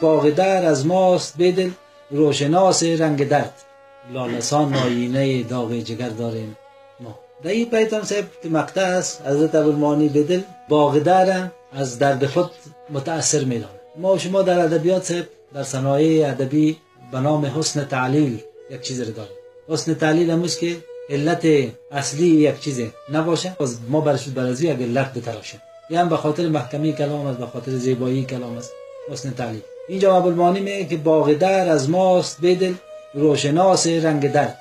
باغ در از ماست بدل روشناس رنگ درد. لالسان آینه داغ جگر داریم ما. در این بیتان صاحب که مقطع است حضرت ابوالمانی بدل باغ در از درد خود متاثر میدانه ما و شما در ادبیات صاحب در صنایع ادبی به نام حسن تعلیل یک چیز رو داریم. حسن تعلیل هموز که علت اصلی یک چیزه نباشه. از ما برش برازی یک علت بتراشیم. یعنی به خاطر محکمی کلام است به خاطر زیبایی کلام است. حسن تعلیل. اینجا ابوالمانی میگه که باغ در از ماست بدل روشناس رنگ درد.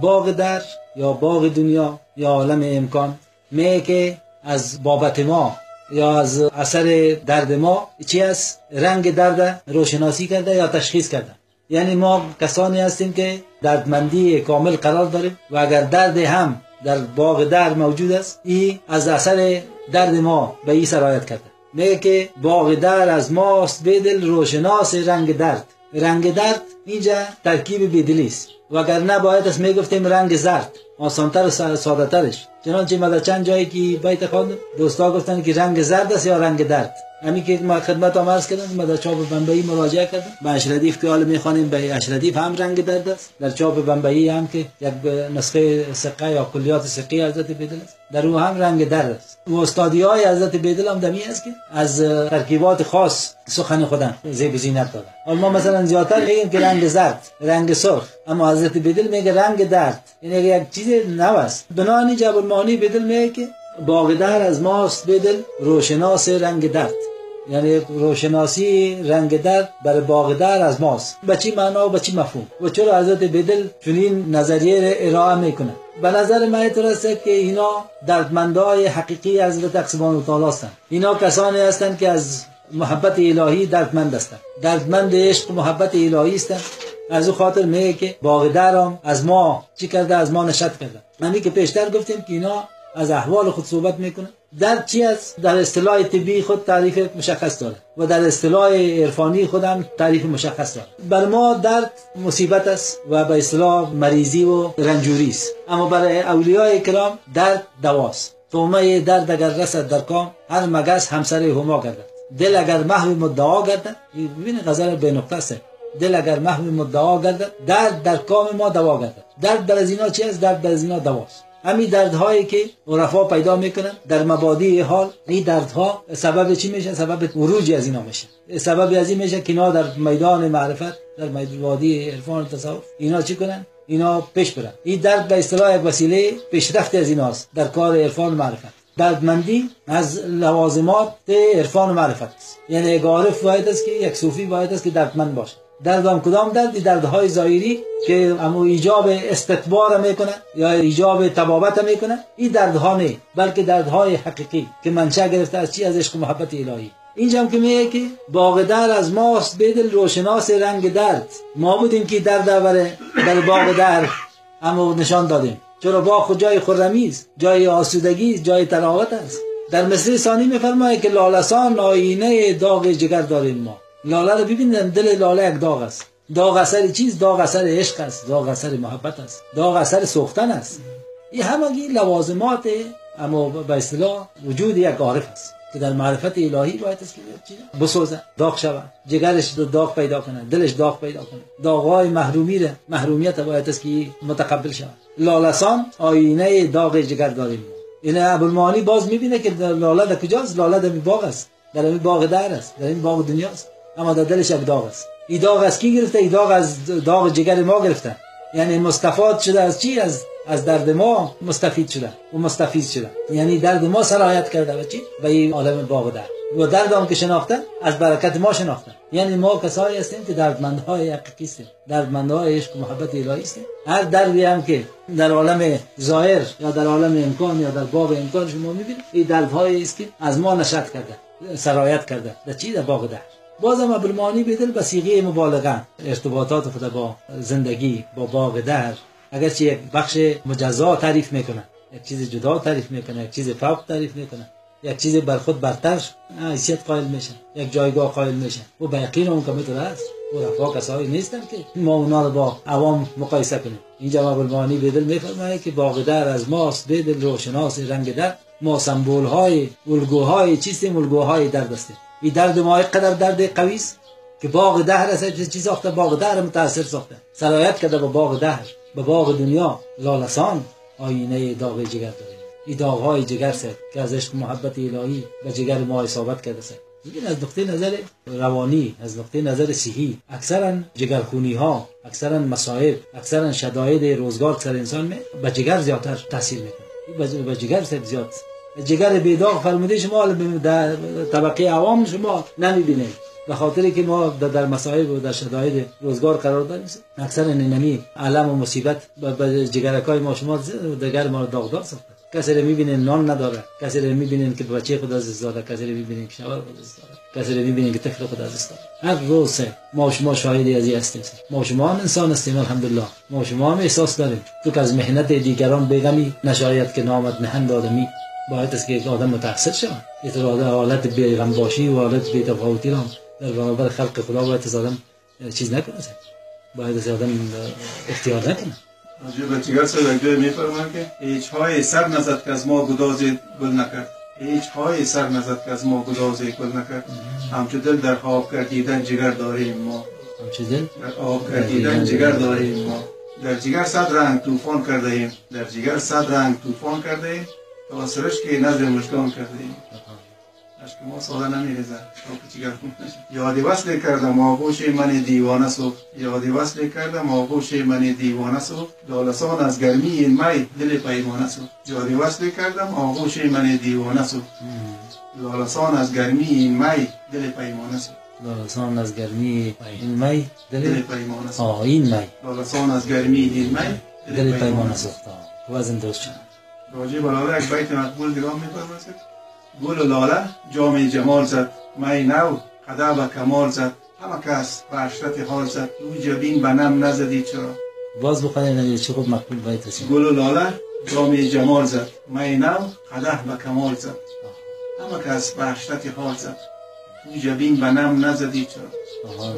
باغ در یا باغ دنیا یا عالم امکان. میگه که از بابت ما یا از اثر درد ما چی است؟ رنگ درد روشناسی کرده یا تشخیص کرده. یعنی ما کسانی هستیم که دردمندی کامل قرار داریم و اگر درد هم در باغ درد موجود است این از اثر درد ما به این سرایت کرده. میگه که باغ درد از ماست بدل روشناس رنگ درد. رنگ درد اینجا ترکیب بدلی است. و اگر نه باید است می‌گفتیم رنگ زرد آسانتر و ساده ترش چنانچه ما در چند جایی که بیت خواندم دوستا گفتن که رنگ زرد است یا رنگ درد. همین که ما خدمت هم عرض کردم ما در چاپ بمبئی مراجعه کردم. به اشردیف که حالا می‌خوانیم به اشردیف هم رنگ درد است. در چاپ بمبئی هم که یک نسخه سقه یا کلیات سقه حضرت بدل است. در او هم رنگ درد است. و استادی های حضرت بدل هم دمی است که از ترکیبات خاص سخن خودن زیب زینت دادن حالا ما مثلا زیادتر میگیم که رنگ زرد رنگ سرخ. اما حضرت بدل میگه رنگ درد. این یک چیز نو است. بنابراین جبر بدل میگه باغ در از ماست بدل روشناس رنگ درد. یعنی روشناسی رنگ درد بر باغ در از ماست. به چی معنا و به چی مفهوم؟ و چرا حضرت بدل چنین نظریه ارائه می‌کنه؟ به نظر من رسه که اینا دردمندای حقیقی حضرت اقسمان تعالی هستند. اینا کسانی هستند که از محبت الهی دردمند هستند. دردمند عشق و محبت الهی هستند. از او خاطر میگه که باغ درم از ما چی کرده؟ از ما نشد کرده. همین که پیشتر گفتیم که اینا از احوال خود صحبت می‌کنه. در چی است در اصطلاح طبی خود تعریف مشخص داره و در اصطلاح عرفانی خودم تعریف مشخص داره. بر ما درد مصیبت است و به اصطلاح مریضی و رنجوری است. اما برای اولیاء کرام درد دواست. تومه درد اگر رسد در کام هر مگس همسر هما گردد. دل اگر محو مدعا گردد ببین غزل به نقطه است. دل اگر محو مدعا گردد درد در کام ما دوا گردد. درد در از اینا چی است؟ درد در از اینا دواست. همین دردهایی که عرفا پیدا می‌کنن در مبادی حال این دردها سبب چی میشه؟ سبب عروج از اینا میشه. سبب از این میشه که اینا در میدان معرفت در وادی عرفان تصوف اینا چی کنن؟ اینا پیش برن. این درد به اصطلاح وسیله پیشرفت از ایناست در کار عرفان معرفت. دردمندی از لوازمات عرفان معرفت است. یعنی عارف باید است که یک صوفی باید است که دردمند باشه. دردم کدام درد؟ دردهای ظاهری که امو ایجاب استکبار می‌کنه یا ایجاب تبابت می‌کنه. این دردها نه بلکه دردهای حقیقی که منشأ گرفته از چی؟ از عشق محبت الهی. اینجا هم که میگه که باغ در از ماست بدل روشناس رنگ درد. ما بودیم که درد بره در باغ در اما نشان دادیم. چرا باغ جای خرمی است جای آسودگی است جای تراوت است. در مصر ثانی میفرماید که لالسان آینه داغ جگر داریم ما. لاله رو دل لاله یک داغ است. داغ اثر چیز؟ داغ اثر عشق است. داغ اثر محبت است. داغ اثر سوختن است. این همگی لوازمات اما به اصطلاح وجود یک عارف است. که در معرفت الهی باید است که بسوزه. داغ شود. جگرش داغ پیدا کنه. دلش داغ پیدا کنه. داغهای محرومی ره محرومیت باید است که متقبل شود. لالسان آینه داغ جگر داریم این ابوالمعانی باز می‌بینه که لاله در کجاست؟ لاله در باغ است. در این باغ در است. در این باغ دنیاست اما در دلش یک داغ است. این داغ از کی گرفته؟ این داغ از داغ جگر ما گرفته. یعنی مستفاد شده از چی؟ از از درد ما مستفید شده و مستفید شده. یعنی درد ما سرایت کرده و چی؟ به این عالم باغ در و درد هم که شناختن از برکت ما شناختن یعنی ما کسایی هستیم که دردمندهای حقیقی هستیم. دردمندهای عشق و محبت الهی هستیم. هر دردی هم که در عالم ظاهر یا در عالم امکان یا در باغ امکان شما می‌بینید این دردهایی است که از ما نشد کرده سرایت کرده. در چی؟ در باغ در بازم ابوالمعانی بدل به صیغه مبالغه. ارتباطات خود با زندگی با باغ در. اگرچه یک بخش مجزا تعریف می‌کنه یک چیز جدا تعریف می‌کنه یک چیز فوق تعریف می‌کنه یک چیز بر خود برتر حیثیت قائل میشه یک جایگاه قائل میشه. و به یقین اون کمیتر است. و رفا کسایی نیستن که ما اونا رو با عوام مقایسه کنیم. اینجا ابوالمعانی بدل میفرمایه که باغ در از ماست بدل روشناس رنگ در. ما سمبول های الگوهای چیستیم الگوهای درد هستیم این درد ما قدر درد قوی است که باغ دهر از چی ساخته باغ دهر متاثر ساخته. سرایت کرده به باغ دهر به باغ دنیا لالسان آینه داغ جگر داره. این داغ های جگر سه که از عشق محبت الهی به جگر ما اصابت کرده سه این از نقطه نظر روانی از نقطه نظر صحی اکثرا جگرخونی ها اکثرا مصائب اکثرا شداید روزگار سر انسان به جگر زیادتر تاثیر می‌کنه. به جگر زیاد جگر بیداغ فرموده شما در طبقه عوام شما نمی‌بینید به خاطر که ما در مصائب و در شداید روزگار قرار داریم. اکثر نمی علم و مصیبت به جگرکای ما شما دگر ما داغدار ساخته. کسی رو می‌بینین نان نداره. کسی رو می‌بینین که بچه خود از داده کسی رو می‌بینین که شوهر خود از داده کسی رو می‌بینین که طفل خود از داده هر روز ما شما شاهدی از هستیم. ما شما هم انسان هستیم الحمدلله. ما شما هم احساس داریم. تو که از محنت دیگران بگمی نشاید که نامت نهند آدمی. باید است که یک آدم متأثر شود یه حالت بیغم باشی و حالت بی‌تفاوتی را در برابر خلق خدا باید از آدم چیز نکنه. باید از آدم اختیار نکنه. به چیگر صدقه میفرمان که هیچ های سر نزد که از ما گداز گل نکرد. هیچ های سر نزد که از ما گداز گل نکرد. همچو دل در خواب کردیدن جگر داریم ما. همچو دل در خواب کردیدن جگر داریم ما. در جگر صد رنگ طوفان کرده ایم در جگر صد رنگ طوفان کرده ایم تا سرش که نظر مشکان کرده ایم. اشک ما ساده نمیریزه. یادی وصل کردم آغوش من دیوانه سو یادی وصل کردم آغوش من دیوانه سو لالسان از گرمی این می دل پیمانه سو یادی وصل کردم آغوش من دیوانه سو لالسان از گرمی این می دل پیمانه سو لالسان از گرمی این می دل پیمانه سو آه این می. لالسان از گرمی این می دل پیمانه ساخت وزن درست شد. راجع به یک بیت مقبول دیگاه میفرماید گل و لاله جام جمال زد. می نو قده به کمال زد. همه کس به عشرت حال زد. او جبین به نم نزدی چرا؟ باز بخواهی نگید چه خوب مقبول باید هستیم گل و لاله جام جمال زد. می نو قده به کمال زد. همه کس به عشرت حال زد. او جبین به نم نزدی چرا؟ آها